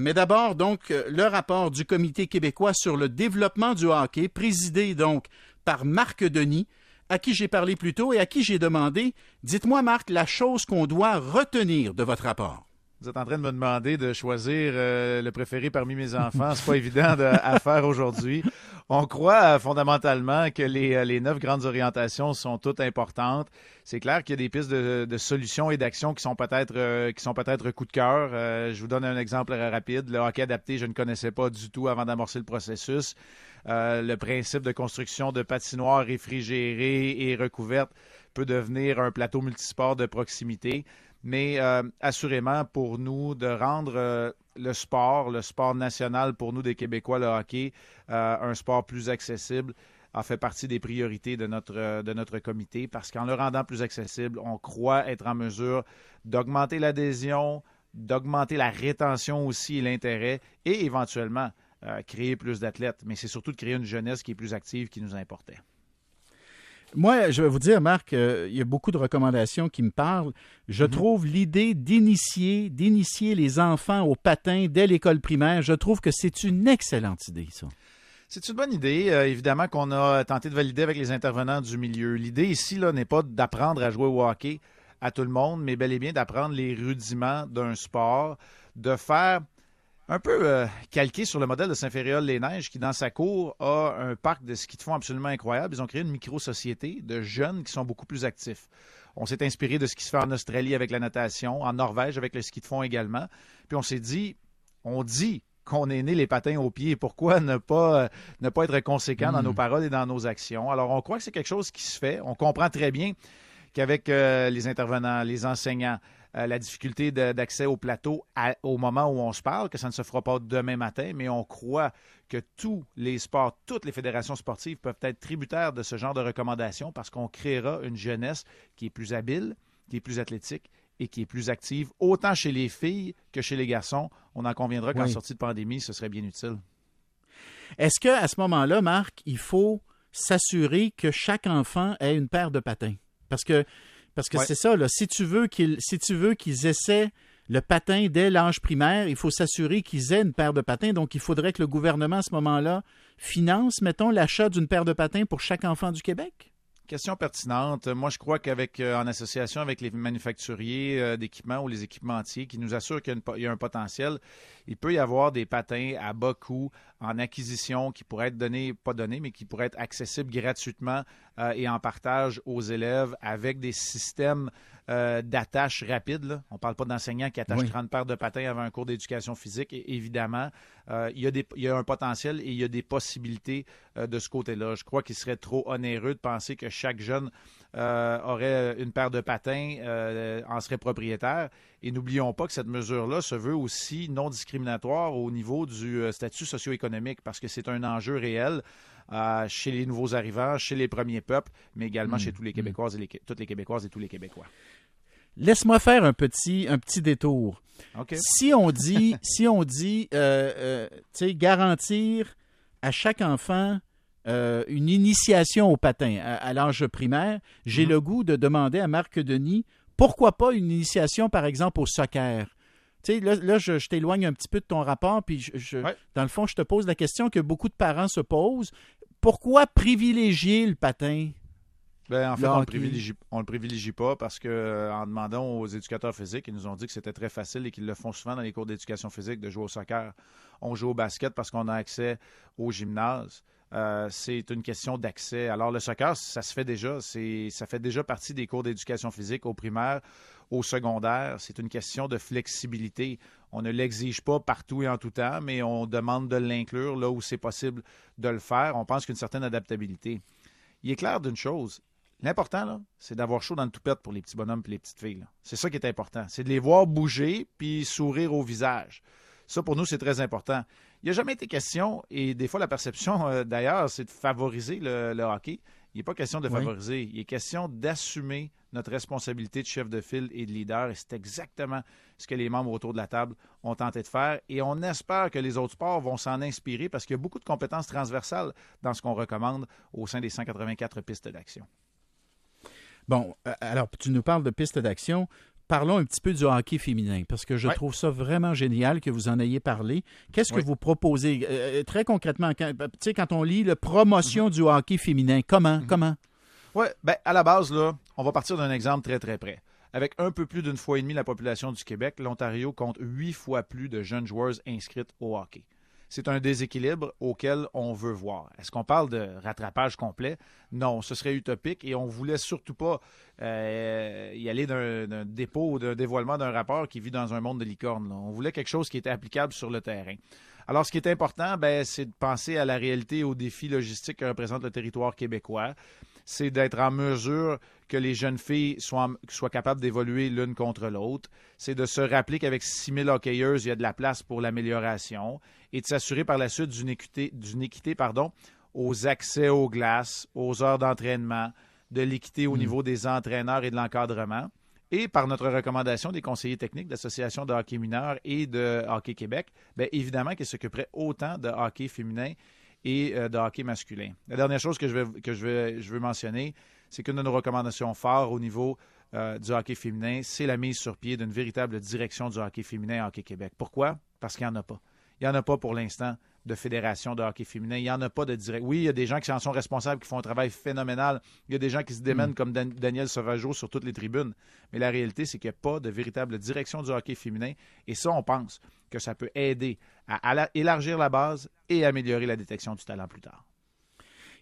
Mais d'abord, donc, le rapport du Comité québécois sur le développement du hockey, présidé donc par Marc Denis, à qui j'ai parlé plus tôt et à qui j'ai demandé Dites-moi, Marc, la chose qu'on doit retenir de votre rapport. Vous êtes en train de me demander de choisir euh, le préféré parmi mes enfants. C'est pas évident à faire aujourd'hui. On croit euh, fondamentalement que les, euh, les, neuf grandes orientations sont toutes importantes. C'est clair qu'il y a des pistes de, solutions et d'actions qui sont peut-être qui sont peut-être coup de cœur. je vous donne un exemple rapide. Le hockey adapté, je ne connaissais pas du tout avant d'amorcer le processus. le principe de construction de patinoires réfrigérées et recouvertes peut devenir un plateau multisport de proximité mais euh, assurément pour nous de rendre euh, le sport, le sport national pour nous des Québécois, le hockey, euh, un sport plus accessible a fait partie des priorités de notre, de notre comité parce qu'en le rendant plus accessible, on croit être en mesure d'augmenter l'adhésion, d'augmenter la rétention aussi et l'intérêt et éventuellement créer plus d'athlètes. Mais c'est surtout de créer une jeunesse qui est plus active qui nous importait. Moi, je vais vous dire, Marc, euh, il y a beaucoup de recommandations qui me parlent. Je mhm. trouve l'idée d'initier, d'initier les enfants au patin dès l'école primaire, je trouve que c'est une excellente idée, ça. C'est une bonne idée, euh, évidemment, qu'on a tenté de valider avec les intervenants du milieu. L'idée ici là, n'est pas d'apprendre à jouer au hockey à tout le monde, mais bel et bien d'apprendre les rudiments d'un sport, de faire un peu euh, calqué sur le modèle de Saint-Fériol-les-Neiges, qui, dans sa cour, a un parc de ski de fond absolument incroyable. Ils ont créé une micro-société de jeunes qui sont beaucoup plus actifs. On s'est inspiré de ce qui se fait en Australie avec la natation, en Norvège avec le ski de fond également. Puis on s'est dit, on dit qu'on est né les patins aux pieds. Pourquoi ne pas, euh, ne pas être conséquent dans nos hmm. paroles et dans nos actions? Alors, on croit que c'est quelque chose qui se fait. On comprend très bien qu'avec euh, les intervenants, les enseignants, euh, la difficulté d'accès au plateau au moment où on se parle, que ça ne se fera pas demain matin, mais on croit que tous les sports, toutes les fédérations sportives peuvent être tributaires de ce genre de recommandations parce qu'on créera une jeunesse qui est plus habile, qui est plus athlétique et qui est plus active, autant chez les filles que chez les garçons. On en conviendra qu'en sortie de pandémie, ce serait bien utile. Est-ce qu'à ce moment-là, Marc, il faut s'assurer que chaque enfant ait une paire de patins? Parce que parce que c'est ça, là, si tu veux qu'ils si tu veux qu'ils essaient le patin dès l'âge primaire, il faut s'assurer qu'ils aient une paire de patins. Donc, il faudrait que le gouvernement, à ce moment-là, finance, mettons, l'achat d'une paire de patins pour chaque enfant du Québec? Question pertinente. Moi, je crois qu'avec, euh, en association avec les manufacturiers euh, d'équipements ou les équipementiers qui nous assurent qu'il y, a un potentiel, il peut y avoir des patins à bas coût en acquisition qui pourraient être donnés, pas donnés, mais qui pourraient être accessibles gratuitement euh, et en partage aux élèves avec des systèmes euh, d'attache rapide. On ne parle pas d'enseignants qui attachent 30 paires de patins avant un cours d'éducation physique. évidemment, euh, il, y a un potentiel et il y a des possibilités euh, de ce côté-là. Je crois qu'il serait trop onéreux de penser que chaque jeune aurait une paire de patins, en serait propriétaire. Et n'oublions pas que cette mesure-là se veut aussi non discriminatoire au niveau du statut socio-économique parce que c'est un enjeu réel. chez les nouveaux arrivants, chez les premiers peuples, mais également hmm. chez tous les hmm. Québécoises et toutes les Québécoises et tous les Québécois. Laisse-moi faire un petit, un petit détour. Si on dit, si on dit euh, euh, garantir à chaque enfant euh, une initiation au patin à, l'âge primaire, j'ai mhm. le goût de demander à Marc Denis pourquoi pas une initiation, par exemple, au soccer? Là, là je, t'éloigne un petit peu de ton rapport, puis je, dans le fond, je te pose la question que beaucoup de parents se posent. Pourquoi privilégier le patin? Ben, en fait, on ne le, privilégie, le privilégie pas parce que euh, en demandant aux éducateurs physiques, ils nous ont dit que c'était très facile et qu'ils le font souvent dans les cours d'éducation physique de jouer au soccer. On joue au basket parce qu'on a accès au gymnase. Euh, c'est une question d'accès. Alors le soccer, ça se fait déjà. ça fait déjà partie des cours d'éducation physique au primaire, au secondaire. C'est une question de flexibilité. On ne l'exige pas partout et en tout temps, mais on demande de l'inclure là où c'est possible de le faire. On pense qu'une certaine adaptabilité. Il est clair d'une chose, L'important, c'est d'avoir chaud dans le toupette pour les petits bonhommes et les petites filles. C'est ça qui est important. C'est de les voir bouger puis sourire au visage. Ça, pour nous, c'est très important. Il n'y a jamais été question, et des fois, la perception, euh, d'ailleurs, c'est de favoriser le, hockey. Il n'est pas question de favoriser. Il est question d'assumer notre responsabilité de chef de file et de leader. Et c'est exactement ce que les membres autour de la table ont tenté de faire. Et on espère que les autres sports vont s'en inspirer parce qu'il y a beaucoup de compétences transversales dans ce qu'on recommande au sein des 184 pistes d'action. Bon, euh, alors tu nous parles de pistes d'action. parlons un petit peu du hockey féminin, parce que je trouve ça vraiment génial que vous en ayez parlé. Qu'est-ce que vous proposez? Euh, très concrètement quand, quand on lit la promotion mm-hmm. du hockey féminin? Comment? Mm-hmm. Comment? Oui, ben, à la base, là, on va partir d'un exemple très, très près. Avec un peu plus d'une fois et demie la population du Québec, l'Ontario compte huit fois plus de jeunes joueuses inscrites au hockey c'est un déséquilibre auquel on veut voir. Est-ce qu'on parle de rattrapage complet? Non, ce serait utopique et on ne voulait surtout pas euh, y aller d'un dépôt ou d'un dévoilement d'un rapport qui vit dans un monde de licorne. On voulait quelque chose qui était applicable sur le terrain. Alors, ce qui est important, ben, c'est de penser à la réalité aux défis logistiques que représente le territoire québécois c'est d'être en mesure que les jeunes filles soient, soient capables d'évoluer l'une contre l'autre. C'est de se rappeler qu'avec 6000 hockeyeuses, il y a de la place pour l'amélioration et de s'assurer par la suite d'une équité, d'une équité pardon, aux accès aux glaces, aux heures d'entraînement, de l'équité au mm. niveau des entraîneurs et de l'encadrement. Et par notre recommandation des conseillers techniques de l'Association de hockey mineur et de Hockey Québec, bien évidemment qu'ils s'occuperaient autant de hockey féminin et euh, de hockey masculin. La dernière chose que je, veux mentionner, c'est qu'une de nos recommandations fortes au niveau euh, du hockey féminin, c'est la mise sur pied d'une véritable direction du hockey féminin à Hockey Québec. Pourquoi? Parce qu'il n'y en a pas. Il n'y en a pas pour l'instant de fédération de hockey féminin. Il n'y en a pas de direct. Oui, il y a des gens qui en sont responsables, qui font un travail phénoménal. Il y a des gens qui se démènent mm. comme Daniel Sauvageau sur toutes les tribunes. Mais la réalité, c'est qu'il n'y a pas de véritable direction du hockey féminin. Et ça, on pense que ça peut aider à élargir la base et améliorer la détection du talent plus tard.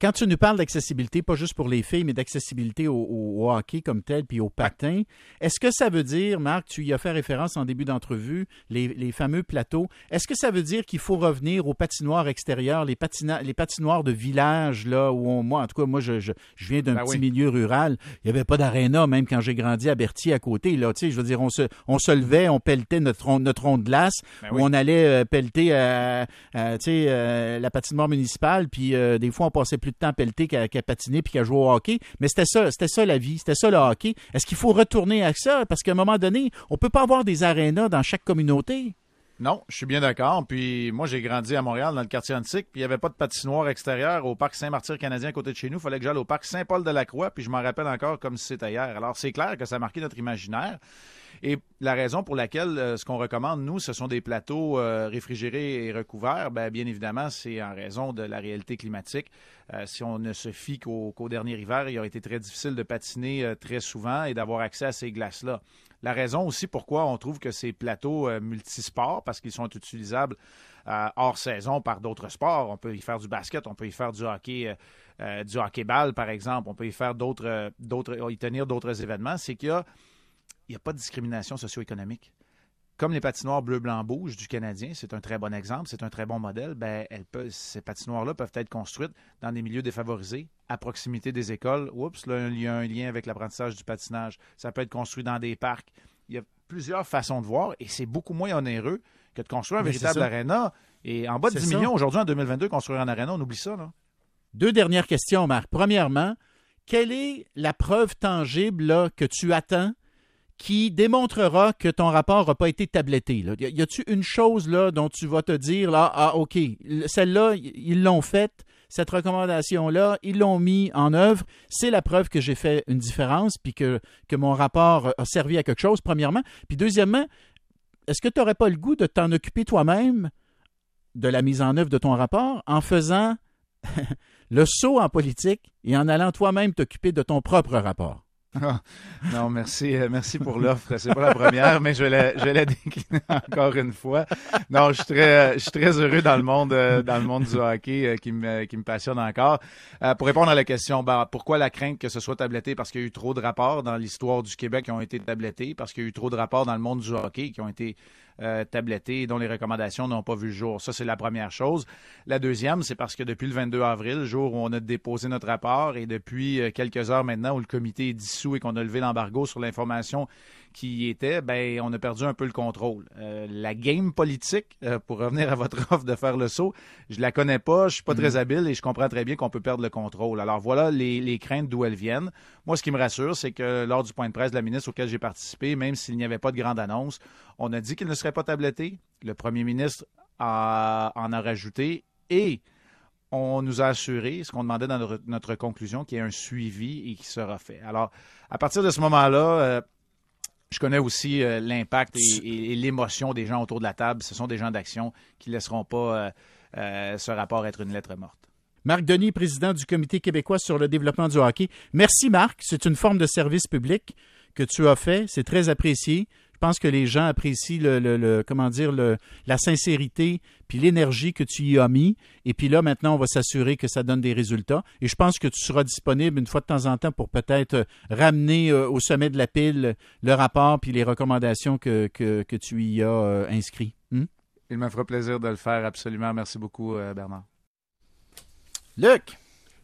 Quand tu nous parles d'accessibilité, pas juste pour les filles, mais d'accessibilité au, hockey comme tel, puis au patin, est-ce que ça veut dire, Marc, tu y as fait référence en début d'entrevue, les, fameux plateaux, est-ce que ça veut dire qu'il faut revenir aux patinoires extérieurs, les, les patinoires de village, là, où moi, en tout cas, moi, je, je, viens d'un ben petit milieu rural, il n'y avait pas d'aréna, même quand j'ai grandi à Berthier à côté, là, tu sais, je veux dire, on se, on se levait, on pelletait notre, notre rond de glace, ben où on allait euh, pelleter, euh, euh, tu sais, la patinoire municipale, puis des fois, on passait plus de temps pelleté qu'à patiner puis qu'à jouer au hockey. Mais c'était ça, c'était ça la vie, c'était ça le hockey. Est-ce qu'il faut retourner à ça? Parce qu'à un moment donné, on peut pas avoir des arénas dans chaque communauté. Non, je suis bien d'accord. Puis moi, j'ai grandi à Montréal, dans le quartier antique, puis il n'y avait pas de patinoire extérieure au parc Saint-Martyr canadien à côté de chez nous. Il fallait que j'aille au parc Saint-Paul-de-la-Croix, puis je m'en rappelle encore comme si c'était hier. Alors, c'est clair que ça a marqué notre imaginaire. Et la raison pour laquelle euh, ce qu'on recommande, nous, ce sont des plateaux euh, réfrigérés et recouverts, bien, bien évidemment, c'est en raison de la réalité climatique. Euh, si on ne se fie qu'au dernier hiver, il aurait été très difficile de patiner très souvent et d'avoir accès à ces glaces-là. La raison aussi pourquoi on trouve que ces plateaux multisports, parce qu'ils sont utilisables hors saison par d'autres sports, on peut y faire du basket, on peut y faire du hockey, du hockey-ball, par exemple, on peut y faire d'autres, d'autres, y tenir d'autres événements, c'est qu'il y a a pas de discrimination socio-économique. Comme les patinoires bleu-blanc-bouge du Canadien, c'est un très bon exemple, c'est un très bon modèle, ben, ces patinoires-là peuvent être construites dans des milieux défavorisés, à proximité des écoles. Oups, là, il y a un lien avec l'apprentissage du patinage. Ça peut être construit dans des parcs. Il y a plusieurs façons de voir et c'est beaucoup moins onéreux que de construire un véritable aréna. Et en bas de 10 millions aujourd'hui, en 2022, construire un aréna, on oublie ça. Là. Deux dernières questions, Marc. Premièrement, quelle est la preuve tangible que tu attends qui démontrera que ton rapport n'a pas été tabletté. Y a-tu une chose là dont tu vas te dire ah ok celle-là ils l'ont faite cette recommandation-là, ils l'ont mis en œuvre. C'est la preuve que j'ai fait une différence, puis que mon rapport a servi à quelque chose, premièrement. Puis deuxièmement, est-ce que tu n'aurais pas le goût de t'en occuper toi-même de la mise en œuvre de ton rapport en faisant le saut en politique et en allant toi-même t'occuper de ton propre rapport? Ah, non, merci, euh, merci pour l'offre. C'est pas la première, mais je la, je la décliner encore une fois. Non, je suis très, je suis très heureux dans le monde, euh, dans le monde du hockey euh, qui me, qui me passionne encore. pour répondre à la question, ben, pourquoi la crainte que ce soit tabletté? Parce qu'il y a eu trop de rapports dans l'histoire du Québec qui ont été tablettés, parce qu'il y a eu trop de rapports dans le monde du hockey qui ont été euh, tablettés dont les recommandations n'ont pas vu le jour. Ça, c'est la première chose. La deuxième, c'est parce que depuis le 22 avril, jour où on a déposé notre rapport, et depuis euh, quelques heures maintenant où le comité est dissous et qu'on a levé l'embargo sur l'information qui était, ben, on a perdu un peu le contrôle. Euh, la game politique, euh, pour revenir à votre offre de faire le saut, je la connais pas, je suis pas très mhm. habile et je comprends très bien qu'on peut perdre le contrôle. Alors voilà les, craintes d'où elles viennent. Moi, ce qui me rassure, c'est que lors du point de presse de la ministre auquel j'ai participé, même s'il n'y avait pas de grande annonce, on a dit qu'il ne serait pas tabletté. Le premier ministre en a rajouté et on nous a assuré, ce qu'on demandait dans notre, notre conclusion, qu'il y ait un suivi et qui sera fait. Alors, à partir de ce moment-là, euh, Je connais aussi euh, l'impact et, l'émotion des gens autour de la table. Ce sont des gens d'action qui ne laisseront pas euh, euh, ce rapport être une lettre morte. Marc Denis, président du Comité québécois sur le développement du hockey. Merci Marc, c'est une forme de service public que tu as fait, c'est très apprécié. Je pense que les gens apprécient le, comment dire la sincérité puis l'énergie que tu y as mis. Et puis là, maintenant, on va s'assurer que ça donne des résultats. Et je pense que tu seras disponible une fois de temps en temps pour peut-être euh, ramener euh, au sommet de la pile le rapport puis les recommandations que, que, tu y as euh, inscrits. Hmm? Il me fera plaisir de le faire, absolument. Merci beaucoup, Bernard. Luc!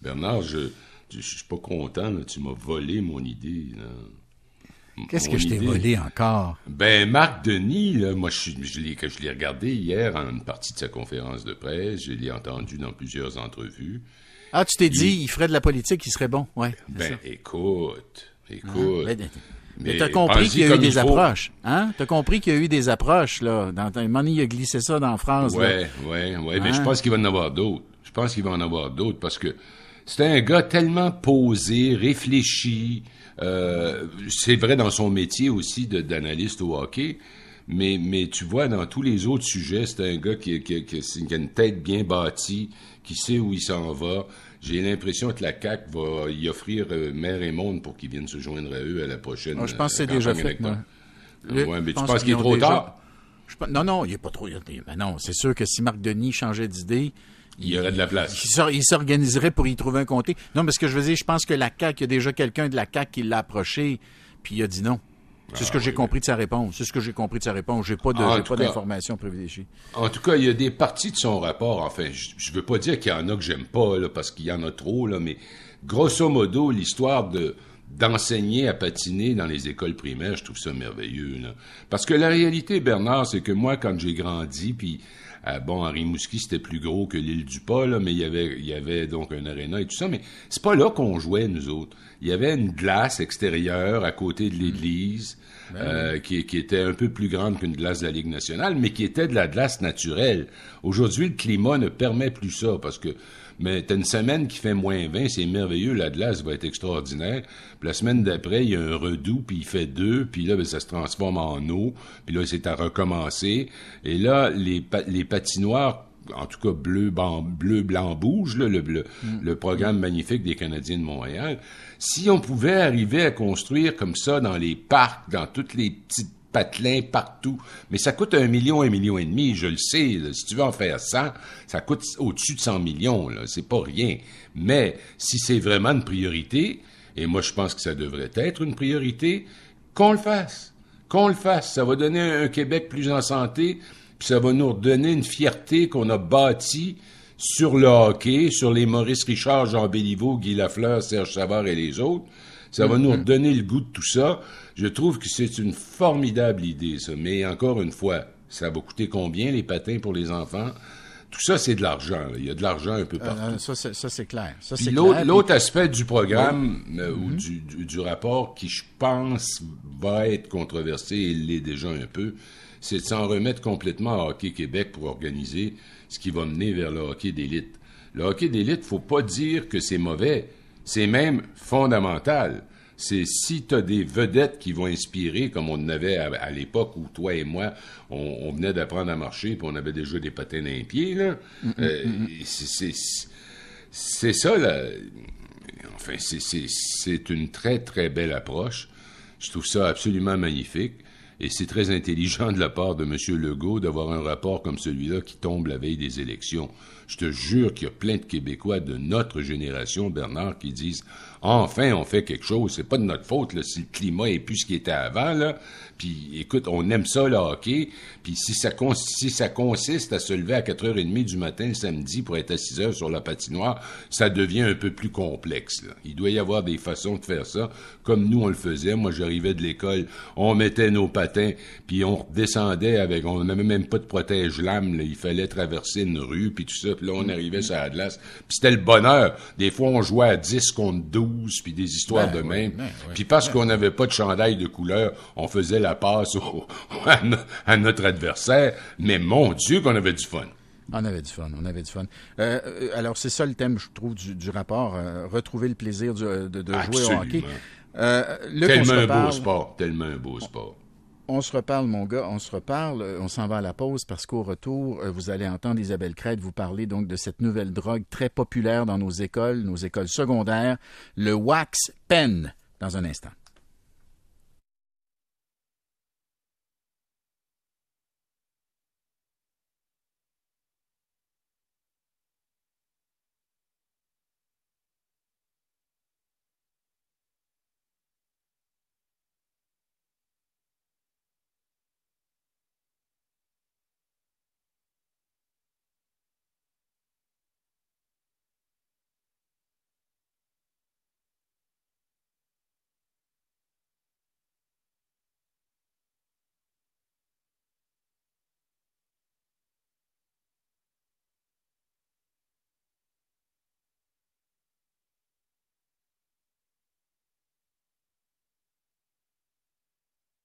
Bernard, je ne suis pas content. Tu m'as volé mon idée. Qu'est-ce que je t'ai volé encore? Ben, Marc Denis, moi, je, je l'ai, je l'ai regardé hier en une partie de sa conférence de presse. Je l'ai entendu dans plusieurs entrevues. Ah, tu t'es dit, il ferait de la politique, il serait bon. Ouais, ben, écoute, écoute. Ah, mais, tu as compris qu'il y a eu des approches. Hein? Tu as compris qu'il y a eu des approches, là. Dans, un moment il a glissé ça dans la phrase. Ouais, ouais, ouais. Mais je hein? pense qu'il va en avoir d'autres. Je pense qu'il va en avoir d'autres parce que c'est un gars tellement posé, réfléchi, euh, c'est vrai dans son métier aussi d'analyste au hockey, mais, mais tu vois, dans tous les autres sujets, c'est un gars qui, qui, a une tête bien bâtie, qui sait où il s'en va. J'ai l'impression que la CAC va y offrir euh, mer et monde pour qu'ils viennent se joindre à eux à la prochaine. Ah, je pense que c'est déjà fait. Ouais, mais tu penses qu'il est trop tard? Non, non, il n'est pas trop. Mais non, c'est sûr que si Marc Denis changeait d'idée, il y aurait de la place. Il s'organiserait pour y trouver un comté. Non, parce que je veux dire, je pense que la CAQ, il y a déjà quelqu'un de la CAQ qui l'a approché, puis il a dit non. C'est ce que ah, j'ai compris de sa réponse. C'est ce que j'ai compris de sa réponse. J'ai pas pas d'informations privilégiées. En tout cas, il y a des parties de son rapport. Enfin, je, ne veux pas dire qu'il y en a que j'aime pas, parce qu'il y en a trop, là, mais grosso modo, l'histoire de d'enseigner à patiner dans les écoles primaires, je trouve ça merveilleux. Parce que la réalité, Bernard, c'est que moi, quand j'ai grandi, puis euh, bon, Henri Rimouski, c'était plus gros que l'île du Pas, mais il y avait, il y avait donc un aréna et tout ça. Mais c'est pas là qu'on jouait, nous autres. Il y avait une glace extérieure à côté de l'église. Ben euh, qui, qui, était un peu plus grande qu'une glace de la Ligue nationale, mais qui était de la glace naturelle. Aujourd'hui, le climat ne permet plus ça parce que mais t'as une semaine qui fait moins 20, c'est merveilleux, la glace va être extraordinaire. Puis la semaine d'après, il y a un redout, puis il fait deux, puis là, ben, ça se transforme en eau, puis là, c'est à recommencer. Et là, les, les patinoires en tout cas bleu, bleu blanc, bouge, le, le, mm. le, programme magnifique des Canadiens de Montréal. Si on pouvait arriver à construire comme ça dans les parcs, dans toutes les petites patelins partout. Mais ça coûte un million, un million et demi, je le sais. Si tu veux en faire 100, ça coûte au-dessus de 100 millions. C'est pas rien. Mais si c'est vraiment une priorité, et moi je pense que ça devrait être une priorité, qu'on le fasse. Qu'on le fasse. Ça va donner un Québec plus en santé, puis ça va nous redonner une fierté qu'on a bâtie sur le hockey, sur les Maurice Richard, Jean Béliveau, Guy Lafleur, Serge Savard et les autres. Ça va nous mm-hmm. redonner le goût de tout ça. Je trouve que c'est une formidable idée, ça. Mais encore une fois, ça va coûter combien les patins pour les enfants? Tout ça, c'est de l'argent. Il y a de l'argent un peu euh, partout. ça, c'est clair. L'autre aspect du programme euh, ou mm-hmm. du, rapport qui, je pense, va être controversé, et l'est déjà un peu, c'est de s'en remettre complètement à Hockey Québec pour organiser ce qui va mener vers le hockey d'élite. Le hockey d'élite, faut pas dire que c'est mauvais. C'est même fondamental. C'est si tu as des vedettes qui vont inspirer, comme on en avait à, l'époque où toi et moi, on, venait d'apprendre à marcher, puis on avait déjà des patins d'un pied, là. Euh, c'est ça, là. Enfin, c'est une très, très belle approche. Je trouve ça absolument magnifique. Et c'est très intelligent de la part de M. Legault d'avoir un rapport comme celui-là qui tombe la veille des élections. Je te jure qu'il y a plein de Québécois de notre génération, Bernard, qui disent enfin on fait quelque chose. C'est pas de notre faute si le climat est plus ce qu'il était avant là. Puis écoute, on aime ça le hockey. Puis si ça, si ça consiste à se lever à 4h30 du matin samedi pour être à 6 h sur la patinoire, ça devient un peu plus complexe. Il doit y avoir des façons de faire ça, comme nous on le faisait. Moi j'arrivais de l'école, on mettait nos patins, puis on descendait avec, on n'avait même pas de protège-lame. Il fallait traverser une rue, puis tout ça. Puis là on arrivait sur la glace. Puis c'était le bonheur. Des fois on jouait à 10 contre 12, puis des histoires ben de même. Ben puis parce qu'on n'avait pas de chandail de couleur, on faisait la passe à, notre adversaire, mais mon Dieu qu'on avait du fun. On avait du fun, on avait du fun. Euh, euh, alors, c'est ça le thème, je trouve, du, rapport, euh, retrouver le plaisir de, jouer au hockey. tellement un beau sport, tellement un beau sport. On se reparle, mon gars, on se reparle. On s'en va à la pause parce qu'au retour, vous allez entendre Isabelle Crête vous parler donc de cette nouvelle drogue très populaire dans nos écoles, nos écoles secondaires, le wax pen, dans un instant.